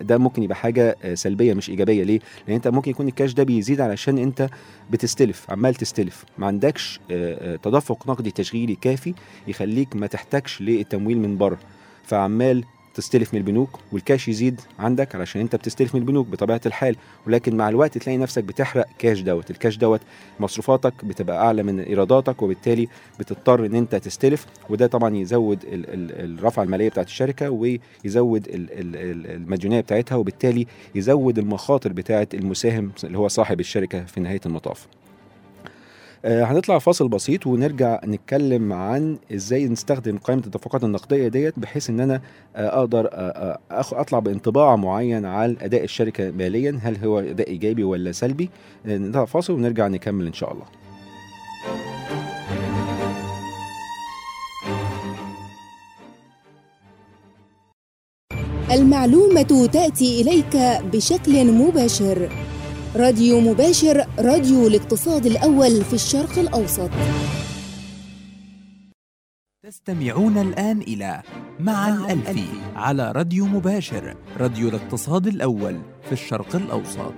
ده ممكن يبقى حاجة آه، سلبية مش إيجابية. ليه؟ لأن أنت ممكن يكون الكاش ده بيزيد علشان أنت بتستلف عمال تستلف. ما عندكش آه، آه، تدفق نقدي تشغيلي كافي يخليك ما تحتاجش للتمويل من بره. فعمال تستلف من البنوك والكاش يزيد عندك علشان انت بتستلف من البنوك بطبيعة الحال. ولكن مع الوقت تلاقي نفسك بتحرق كاش دوت. الكاش دوت مصروفاتك بتبقى أعلى من إيراداتك وبالتالي بتضطر إن انت تستلف. وده طبعا يزود ال- ال- الرفعه المالية بتاعت الشركة ويزود ال- ال- ال- المديونية بتاعتها وبالتالي يزود المخاطر بتاعت المساهم اللي هو صاحب الشركة في نهاية المطاف. هنطلع فاصل بسيط ونرجع نتكلم عن إزاي نستخدم قائمة التدفقات النقدية ديت بحيث إن أنا آه، أقدر آه، آه، أطلع بانطباع معين عن أداء الشركة ماليا هل هو أداء إيجابي ولا سلبي؟ آه، نطلع فاصل ونرجع نكمل إن شاء الله. المعلومة تأتي إليك بشكل مباشر. راديو مباشر راديو الاقتصاد الأول في الشرق الأوسط. تستمعون الآن إلى مع الألفي على راديو مباشر راديو الاقتصاد الأول في الشرق الأوسط.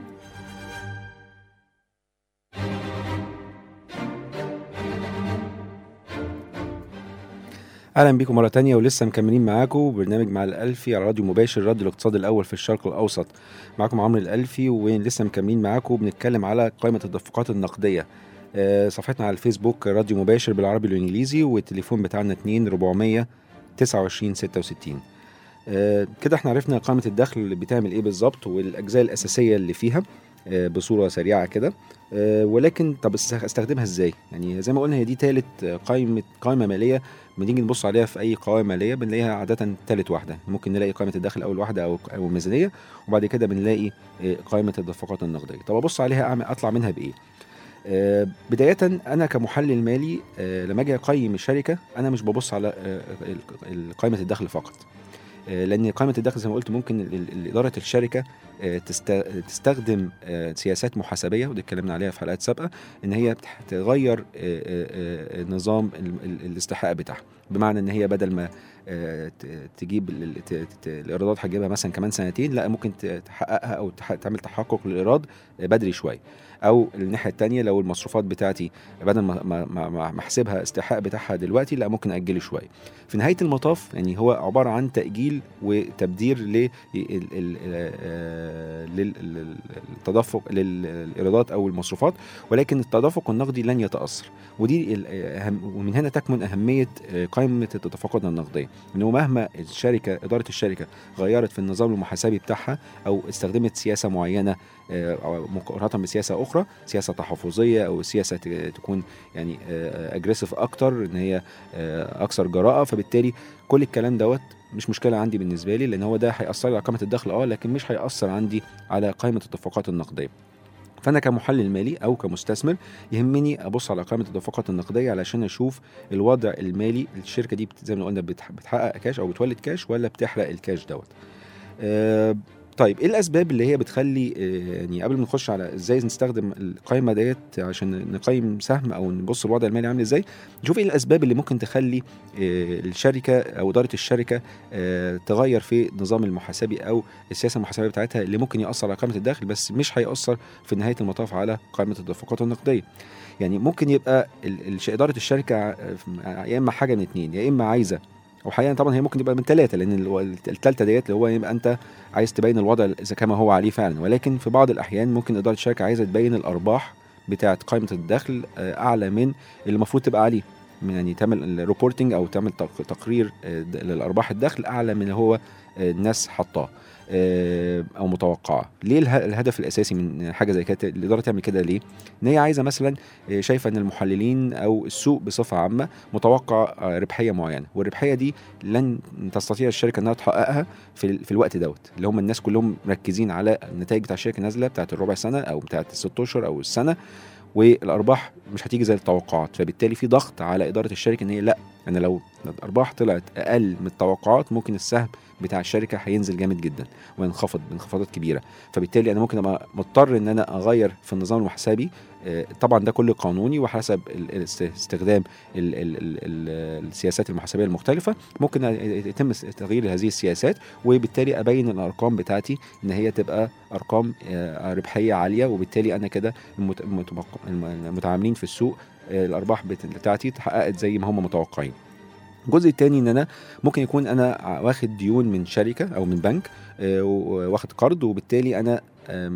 أهلا بيكم مرة تانية ولسه مكملين معاكم برنامج مع الألفي على راديو مباشر راديو الاقتصاد الأول في الشرق الأوسط. معاكم عمرو الألفي ولسه مكملين معاكم بنتكلم على قائمة التدفقات النقدية. آه، صفحتنا على الفيسبوك راديو مباشر بالعربي والإنجليزي والتليفون بتاعنا 2 400 29 66 آه، كده إحنا عرفنا قائمة الدخل اللي بتعمل إيه بالظبط والأجزاء الأساسية اللي فيها آه، بصورة سريعة كده. آه، ولكن طب است- استخدمها إزاي؟ يعني زي ما قلنا هي دي ثالث قائمة قائمة مالية بنيجي نبص عليها في أي قوائم مالية بنلاقيها عادة ثالث واحدة. ممكن نلاقي قائمة الدخل أول واحدة أو أو الميزانية وبعد كده بنلاقي آه، قائمة التدفقات النقدية. طب أبص عليها أعمل أطلع منها بإيه؟ آه، بداية أنا كمحلل مالي آه، لما أجي أقيم الشركة أنا مش ببص على قائمة الدخل فقط. لأن قائمة الدخل زي ما قلت ممكن إدارة الشركة آه، تست- تستخدم آه، سياسات محاسبية ودي اتكلمنا عليها في حلقات سابقة إن هي تغير آه، آه، آه، نظام ال- ال- الاستحقاق بتاعها. بمعنى إن هي بدل ما آه، تجيب الإيرادات هتجيبها مثلا كمان سنتين لا ممكن تحققها أو تعمل تحقق للإيراد بدري شوية. أو الناحية الثانية لو المصروفات بتاعتي بدل ما ما ما- أحسبها استحقاق بتاعها دلوقتي لا ممكن اجله شوية. في نهاية المطاف يعني هو عبارة عن تأجيل وتبدير آه، لل- للتدفق للإيرادات أو المصروفات ولكن التدفق النقدي لن يتأثر. ودي ومن هنا تكمن أهمية آه، قائمة التدفقات النقدية. إنه مهما الشركة إدارة الشركة غيرت في النظام المحاسبي بتاعها أو استخدمت سياسة معينة آه، مقارنه بسياسه أخرى سياسة تحفظية أو سياسة تكون يعني اجريسيف أكتر إن هي آه، أكثر جراءة. فبالتالي كل الكلام دوت مش مشكلة عندي بالنسبة لي لأن هو ده هيأثر لي على قائمه الدخل آه لكن مش هيأثر عندي على قائمه التدفقات النقدية. فأنا كمحلل مالي أو كمستثمر يهمني أبص على قائمه التدفقات النقدية علشان أشوف الوضع المالي. الشركة دي زي ما قلنا بتح- بتحقق كاش أو بتولد كاش ولا بتحرق الكاش دوت. آه، طيب إيه الأسباب اللي هي بتخلي آه، يعني قبل ما نخش على إزاي نستخدم القائمه ديت عشان نقيم سهم أو نبص الوضع المالي عامل إزاي نشوف إيه الأسباب اللي ممكن تخلي آه، الشركة أو إدارة الشركة آه، تغير في النظام المحاسبي أو السياسة المحاسبية بتاعتها اللي ممكن يأثر على قائمه الدخل بس مش هيأثر في نهاية المطاف على قائمه التدفقات النقدية. يعني ممكن يبقى إدارة الشركة يا إما حاجة من اتنين يا إما عايزة وحقيقة طبعا هي ممكن تبقى من ثلاثة لأن ال- الثالثه ديت اللي هو يبقى أنت عايز تبين الوضع إذا كما هو عليه فعلا. ولكن في بعض الأحيان ممكن إدارة الشركة عايزة تبين الأرباح بتاعة قائمة الدخل آه، أعلى من اللي المفروض تبقى عليه. يعني تعمل الريبورتنج أو تعمل تق- تقرير آه، للأرباح الدخل أعلى من اللي هو آه، الناس حطاه. أو متوقعة. ليه اله- الهدف الأساسي من حاجة زي كده؟ الاداره تعمل كده ليه؟ إن هي عايزة مثلا آه، شايفة إن المحللين أو السوق بصفة عامة متوقع آه، ربحية معينة. والربحية دي لن تستطيع الشركة إنها تحققها في, في الوقت دوت. اللي هم الناس كلهم مركزين على النتائج بتاع الشركة نازلة بتاعت الربع سنة أو بتاعت الست أشهر أو السنة والأرباح مش هتيجي زي التوقعات. فبالتالي في ضغط على إدارة الشركة إن هي لأ أنا لو الأرباح طلعت أقل من التوقعات ممكن السهم بتاع الشركة هينزل جامد جدا وينخفض بانخفاضات كبيرة. فبالتالي أنا ممكن أبقى مضطر إن أنا أغير في النظام المحاسبي آه، طبعا ده كله قانوني وحسب استخدام ال- ال- ال- ال- السياسات المحاسبية المختلفة. ممكن يتم تغيير هذه السياسات وبالتالي أبين الأرقام بتاعتي إن هي تبقى أرقام آه، ربحية عالية. وبالتالي أنا كده المتعاملين في السوق آه، الأرباح بت- بتاعتي اتحققت زي ما هم متوقعين. الجزء الثاني إن أنا ممكن يكون أنا واخد ديون من شركة أو من بنك آه، واخد قرض وبالتالي أنا آه،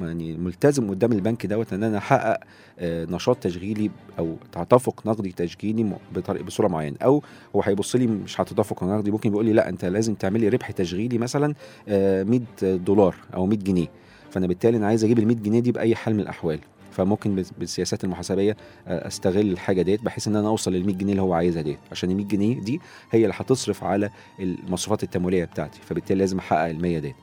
يعني ملتزم قدام البنك دوت إن أنا أحقق آه، نشاط تشغيلي أو تدفق نقدي تشغيلي بطريقه بصورة معينة. أو هو هيبص لي مش هتدفق نقدي ممكن بيقول لي لأ أنت لازم تعمل لي ربح تشغيلي مثلا آه، 100 دولار أو 100 جنيه. فأنا بالتالي أنا عايز أجيب ال 100 جنيه دي بأي حال من الأحوال. فممكن بال- بالسياسات المحاسبية آه، أستغل الحاجة ديت بحيث إن أنا أوصل لل 100 جنيه اللي هو عايزها ديت. عشان ال 100 جنيه دي هي اللي هتصرف على المصروفات التمويلية بتاعتي فبالتالي لازم أحقق ال 100 ديت.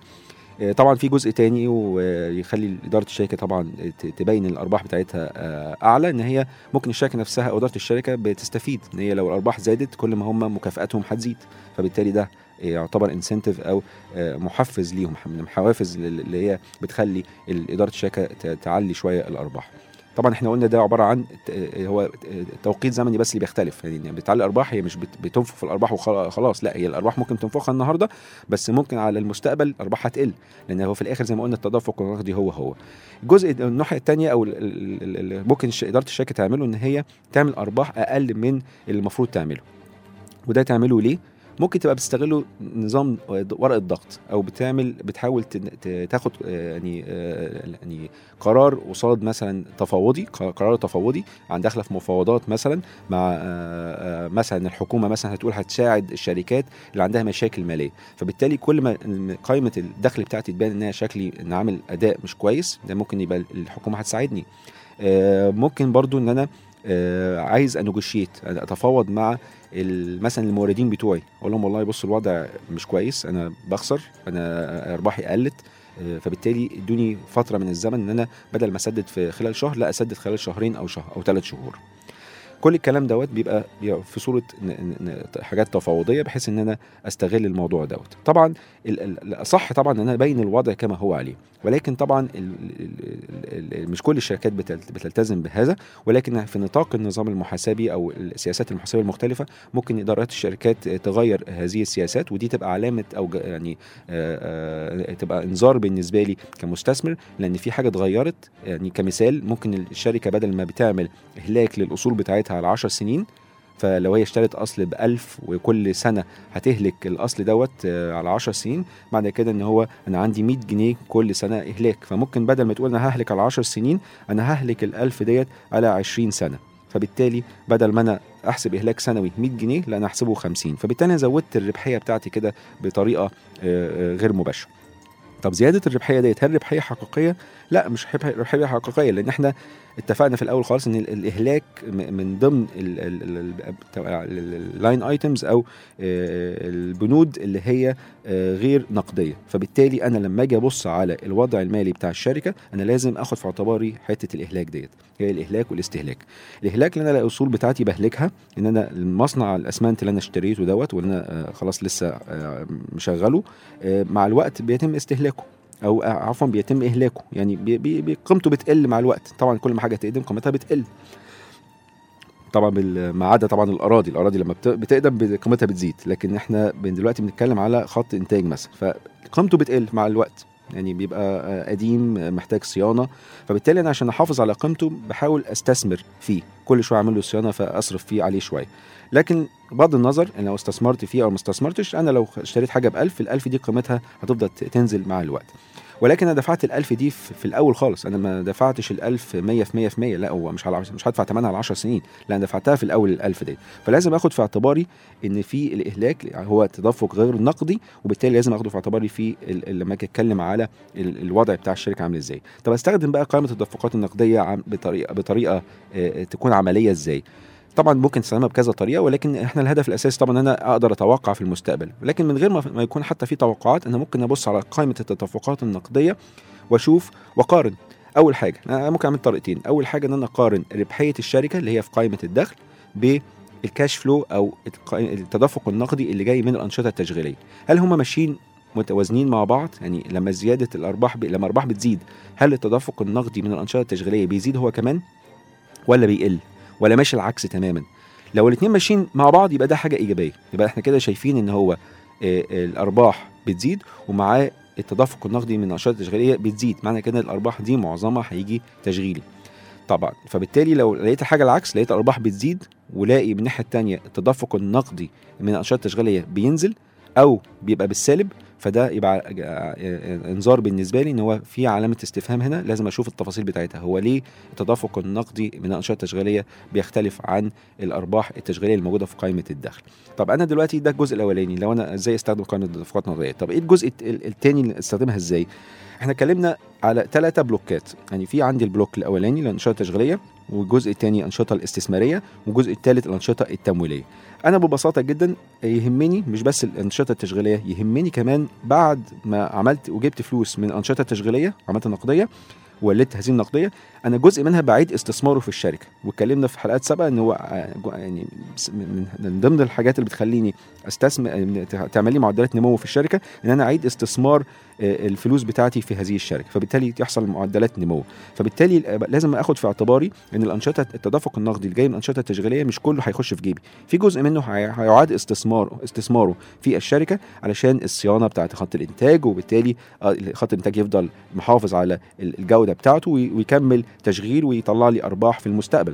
آه، طبعا في جزء تاني ويخلي إدارة الشركة طبعا تبين الأرباح بتاعتها آه، أعلى إن هي ممكن الشركة نفسها أو إدارة الشركة بتستفيد إن هي لو الأرباح زادت كل ما هم مكافآتهم هتزيد. فبالتالي ده يعتبر انسنتيف أو آه، محفز ليهم من الحوافز اللي هي بتخلي إدارة الشركة تعلي شوية الأرباح. طبعا إحنا قلنا ده عبارة عن ت- هو توقيت زمني بس اللي بيختلف. يعني بتعلي الأرباح هي مش بت- بتنفخ في الأرباح وخلاص لا هي الأرباح ممكن تنفخها النهارده بس ممكن على المستقبل الأرباح هتقل لأن هو في الآخر زي ما قلنا التدفق النقدي هو هو. الجزء الناحية الثانية أو ممكن إدارة الشركة تعمله إن هي تعمل أرباح أقل من اللي المفروض تعمله. وده تعمله ليه؟ ممكن تبقى بتستغله نظام ورقة ضغط أو بتعمل بتحاول تاخد آه، يعني آه، يعني قرار قصاد مثلا تفاوضي قرار تفاوضي عن داخلة في مفاوضات مثلا مع آه، مثلا الحكومة مثلا هتقول هتساعد الشركات اللي عندها مشاكل مالية. فبالتالي كل ما قائمة الدخل بتاعتي تبان إنها شكلي إن عامل أداء مش كويس ده ممكن يبقى الحكومة هتساعدني. ممكن برضو إن أنا عايز انوجيشيت أتفاوض مع مثلا الموردين بتوعي. أقول لهم والله بص الوضع مش كويس أنا بخسر أنا أرباحي قلت آه، فبالتالي إدوني فترة من الزمن إن أنا بدل ما أسدد في خلال شهر لا أسدد خلال شهرين أو شهر أو ثلاث شهور. كل الكلام دوت بيبقى, في صورة حاجات تفاوضية بحيث إن أنا أستغل الموضوع دوت. طبعا ال- ال- الاصح طبعا إن أنا أبين الوضع كما هو عليه ولكن طبعا مش كل الشركات بتل- بتلتزم بهذا ولكن في نطاق النظام المحاسبي أو السياسات المحاسبية المختلفة ممكن إدارات الشركات تغير هذه السياسات ودي تبقى علامة أو يعني آه، آه، تبقى إنذار بالنسبة لي كمستثمر لأن في حاجة اتغيرت يعني كمثال ممكن الشركة بدل ما بتعمل إهلاك للأصول بتاعتها على 10 سنين فلو هي اشترت أصل ب 1000 وكل سنة هتهلك الأصل دوت آه، على 10 سنين معنى كده إن هو أنا عندي 100 جنيه كل سنة إهلاك. فممكن بدل ما تقول أنا ههلك على 10 سنين أنا ههلك ال 1000 ديت على 20 سنة. فبالتالي بدل ما أنا أحسب إهلاك سنوي 100 جنيه لا أنا احسبه 50 فبالتالي أنا زودت الربحية بتاعتي كده بطريقة آه، آه، غير مباشرة. طب زيادة الربحية ديت هل ربحية حقيقية؟ لا مش ربحية حقيقية لأن إحنا اتفقنا في الأول خالص إن ال- الإهلاك من ضمن ال line items أو آه، البنود اللي هي آه، غير نقدية. فبالتالي أنا لما أجي أبص على الوضع المالي بتاع الشركة أنا لازم آخد في اعتباري حتة الإهلاك ديت. هي الإهلاك والاستهلاك. الإهلاك اللي أنا الاصول بتاعتي بهلكها إن أنا المصنع الأسمنت اللي أنا اشتريته دوت واللي أنا آه، خلاص لسه مشغله مع الوقت بيتم استهلاكه. أو عفوا بيتم إهلاكه. يعني بي بي قيمته بتقل مع الوقت. طبعا كل ما حاجة تقدم قيمتها بتقل. طبعا ما عدا طبعا الأراضي. الأراضي لما بت- بتقدم قيمتها بتزيد. لكن إحنا دلوقتي بنتكلم على خط إنتاج مثلا. فقيمته بتقل مع الوقت. يعني بيبقى قديم محتاج صيانة. فبالتالي أنا عشان أحافظ على قيمته بحاول أستثمر فيه. كل شوية أعمل له صيانة فأصرف فيه عليه شوية. لكن بغض النظر إن لو استثمرت فيه أو ما استثمرتش أنا لو اشتريت حاجة ب 1000 ال 1000 دي قيمتها هتفضل تنزل مع الوقت. ولكن أنا دفعت ال 1000 دي في الأول خالص. أنا ما دفعتش ال 1000 100 في 100 في 100 لا هو مش على مش هدفع ثمنها على 10 سنين. لا أنا دفعتها في الأول ال 1000 دي. فلازم آخد في اعتباري إن في الإهلاك هو تدفق غير نقدي وبالتالي لازم آخده في اعتباري في لما أجي أتكلم على ال- الوضع بتاع الشركة عامل إزاي. طب أستخدم بقى قائمه التدفقات النقدية بطريقة بطريقه تكون عملية إزاي؟ طبعا ممكن تستخدمها بكذا طريقة ولكن إحنا الهدف الأساسي طبعا إن أنا أقدر أتوقع في المستقبل. لكن من غير ما يكون حتى في توقعات أنا ممكن أبص على قائمة التدفقات النقدية وأشوف وأقارن. أول حاجة أنا ممكن أعمل طريقتين. أول حاجة إن أنا أقارن ربحية الشركة اللي هي في قائمة الدخل بالكاش فلو أو التدفق النقدي اللي جاي من الأنشطة التشغيلية. هل هم ماشيين متوازنين مع بعض؟ يعني لما زيادة الأرباح ب... لما الأرباح بتزيد هل التدفق النقدي من الأنشطة التشغيلية بيزيد هو كمان ولا بيقل؟ ولا ماشي العكس تماما. لو الاثنين ماشيين مع بعض يبقى ده حاجة إيجابية. يبقى إحنا كده شايفين إن هو آه، الأرباح بتزيد ومعاه التدفق النقدي من الانشطه التشغيلية بتزيد. معنى كده الأرباح دي معظمها هيجي تشغيلي. طبعا فبالتالي لو لقيت حاجة العكس لقيت الأرباح بتزيد وألاقي من الناحية الثانية التدفق النقدي من الانشطه التشغيلية بينزل أو بيبقى بالسالب فده يبقى انذار بالنسبة لي إن هو في علامة استفهام هنا لازم أشوف التفاصيل بتاعتها. هو ليه التدفق النقدي من الأنشطة التشغيلية بيختلف عن الأرباح التشغيلية الموجودة في قائمة الدخل؟ طب أنا دلوقتي ده الجزء الأولاني لو أنا إزاي أستخدم قائمة التدفقات النقدية؟ طب إيه الجزء الثاني اللي أستخدمها إزاي؟ إحنا اتكلمنا على ثلاثة block ات. يعني في عندي ال block الأولاني الانشطه التشغيلية والجزء الثاني الانشطه الاستثمارية والجزء الثالث الأنشطة التمويلية. أنا ببساطة جدا يهمني مش بس الأنشطة التشغيلية يهمني كمان بعد ما عملت وجبت فلوس من الانشطه التشغيليه عملت نقدية ولدت هذه النقدية أنا جزء منها بعيد استثماره في الشركة. واتكلمنا في حلقات سابقة إن هو آه، يعني من من ضمن الحاجات اللي بتخليني استثمر آه، تعمل لي معدلات نمو في الشركة إن أنا أعيد استثمار الفلوس بتاعتي في هذه الشركة فبالتالي تحصل معدلات نمو. فبالتالي آه، لازم آخد في اعتباري إن الأنشطة التدفق النقدي اللي جاي من الأنشطة التشغيلية مش كله هيخش في جيبي. في جزء منه هي- هيعاد استثماره استثماره في الشركة علشان الصيانة بتاعت خط الإنتاج وبالتالي آه، خط الإنتاج يفضل محافظ على ال- الجودة بتاعته وي- ويكمل تشغيل ويطلع لي أرباح في المستقبل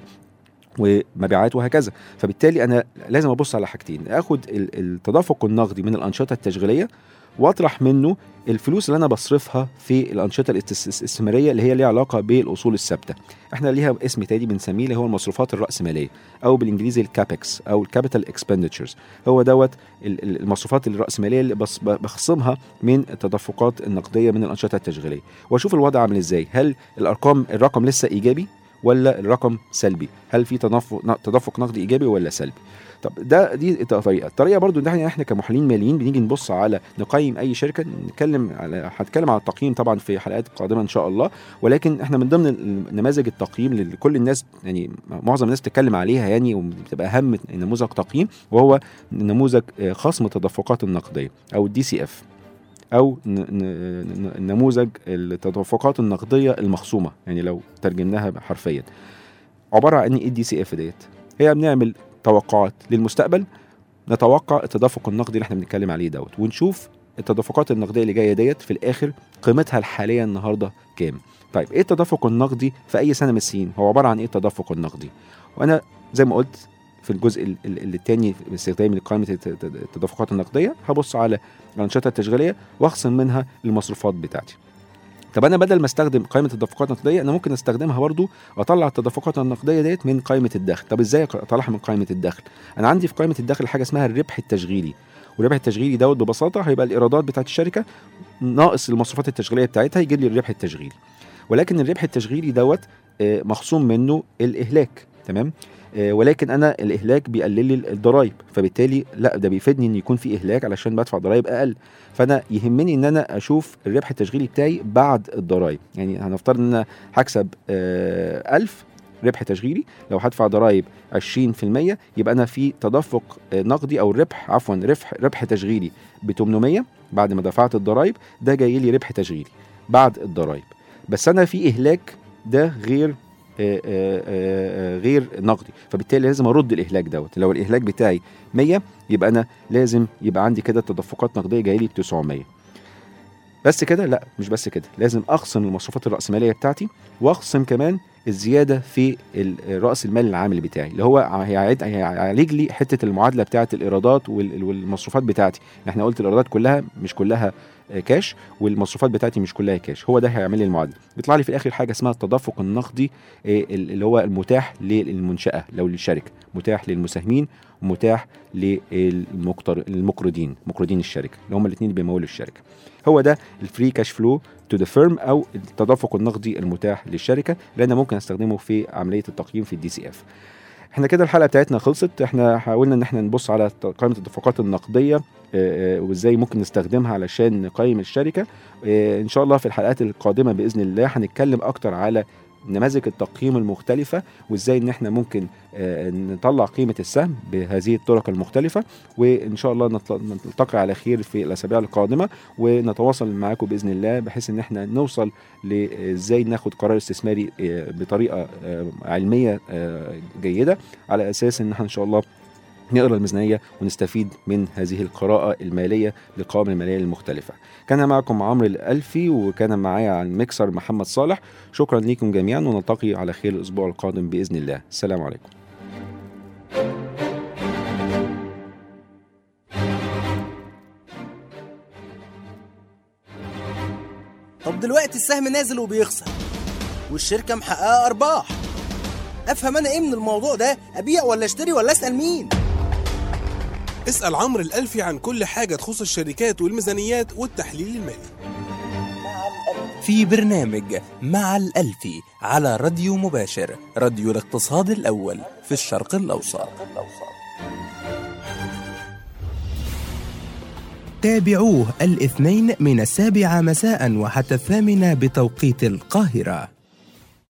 ومبيعات وهكذا. فبالتالي أنا لازم أبص على حاجتين آخد ال- التدفق النقدي من الأنشطة التشغيلية واطرح منه الفلوس اللي أنا بصرفها في الأنشطة الاستثمارية اللي هي ليها علاقة بالأصول الثابتة. إحنا ليها اسم تاني بنسميه اللي هو المصروفات الرأسمالية أو بالإنجليزي ال CapEx أو ال capital expenditures هو دوت ال- ال- المصروفات الرأسمالية اللي بخصمها من التدفقات النقدية من الأنشطة التشغيلية. وأشوف الوضع عامل إزاي؟ هل الأرقام الرقم لسه إيجابي ولا الرقم سلبي؟ هل في تدفق نقدي إيجابي ولا سلبي؟ طب ده دي طريقة الطريقة برضو ان إحنا إحنا كمحللين ماليين بنيجي نبص على نقيم أي شركة نتكلم على هتكلم على التقييم طبعا في حلقات قادمة إن شاء الله. ولكن إحنا من ضمن نماذج التقييم اللي كل الناس يعني معظم الناس بتتكلم عليها يعني وبتبقى أهم نموذج تقييم وهو نموذج آه، خصم التدفقات النقدية أو ال DCF أو نموذج التدفقات النقدية المخصومة يعني لو ترجمناها حرفيا. عبارة عن إيه ال DCF ديت؟ هي بنعمل توقعات للمستقبل نتوقع التدفق النقدي اللي إحنا بنتكلم عليه دوت ونشوف التدفقات النقدية اللي جاية ديت في الآخر قيمتها الحالية النهارده كام. طيب إيه التدفق النقدي في أي سنة من السنين؟ هو عبارة عن إيه التدفق النقدي؟ وأنا زي ما قلت في الجزء ال- ال- الثاني باستخدام قائمة الت- الت- التدفقات النقدية هبص على الأنشطة التشغيلية وأخصم منها المصروفات بتاعتي. طب أنا بدل ما أستخدم قائمة التدفقات النقدية أنا ممكن أستخدمها برضو واطلع التدفقات النقدية ديت من قائمة الدخل. طب إزاي أطلعها من قائمة الدخل؟ أنا عندي في قائمة الدخل حاجة اسمها الربح التشغيلي. والربح التشغيلي دوت ببساطة هيبقى الإيرادات بتاعت الشركة ناقص المصروفات التشغيلية بتاعتها يجيب لي الربح التشغيلي. ولكن الربح التشغيلي دوت آه، مخصوم منه الإهلاك. تمام؟ ولكن أنا الإهلاك بيقلل لي الضرايب. فبالتالي لا ده بيفيدني إن يكون في إهلاك علشان بدفع ضرايب أقل. فأنا يهمني إن أنا أشوف الربح التشغيلي بتاعي بعد الضرايب. يعني هنفترض إن أنا هكسب آه، 1000 ربح تشغيلي. لو هدفع ضرايب 20% يبقى أنا في تدفق آه، نقدي أو ربح عفوا ربح ربح تشغيلي ب 800 بعد ما دفعت الضرايب ده جاي لي ربح تشغيلي بعد الضرايب. بس أنا في إهلاك ده غير آه، آه، آه، غير نقدي. فبالتالي لازم أرد الإهلاك دوت. لو الإهلاك بتاعي 100 يبقى أنا لازم يبقى عندي كده تدفقات نقدية جاية لي ب 900 بس كده؟ لا مش بس كده. لازم أخصم المصروفات الرأسمالية بتاعتي وأخصم كمان الزيادة في رأس المال العامل بتاعي. اللي هو هيعيد هيعالج لي حتة المعادلة بتاعة الإيرادات وال- والمصروفات بتاعتي. إحنا قلت الإيرادات كلها مش كلها آه، كاش والمصروفات بتاعتي مش كلها كاش هو ده هيعمل لي المعادلة. بيطلع لي في الآخر حاجة اسمها التدفق النقدي آه، ال- اللي هو المتاح للمنشأة لو للشركة. متاح للمساهمين ومتاح للمقرضين مقرضين الشركة اللي هم الاثنين اللي بيمولوا الشركة. هو ده ال free cash flow to the firm أو التدفق النقدي المتاح للشركة اللي أنا ممكن أستخدمه في عملية التقييم في ال DCF إحنا كده الحلقة بتاعتنا خلصت. إحنا حاولنا إن إحنا نبص على قائمة التدفقات النقدية. آه، آه، وازاي ممكن نستخدمها علشان نقيم الشركة. آه، إن شاء الله في الحلقات القادمة بإذن الله هنتكلم أكتر على نماذج التقييم المختلفة وإزاي إن إحنا ممكن آه، نطلع قيمة السهم بهذه الطرق المختلفة. وإن شاء الله نلتقي على خير في الأسابيع القادمة ونتواصل معاكم بإذن الله بحيث إن إحنا نوصل لازاي ناخد قرار استثماري آه، بطريقة آه، علمية آه، جيدة على أساس إن إحنا إن شاء الله نقرأ الميزانية ونستفيد من هذه القراءة المالية للقوائم المالية المختلفة. كان معكم عمرو الألفي وكان معايا على الميكسر محمد صالح. شكرا لكم جميعا ونلتقي على خير الأسبوع القادم بإذن الله. السلام عليكم. طب دلوقتي السهم نازل وبيخسر والشركة محققة أرباح. أفهم أنا إيه من الموضوع ده؟ أبيع ولا أشتري ولا أسأل مين؟ اسأل عمرو الألفي عن كل حاجة تخص الشركات والميزانيات والتحليل المالي. في برنامج مع الألفي على راديو مباشر راديو الاقتصاد الأول في الشرق الأوسط. تابعوه الاثنين من السابعة مساء وحتى الثامنة بتوقيت القاهرة.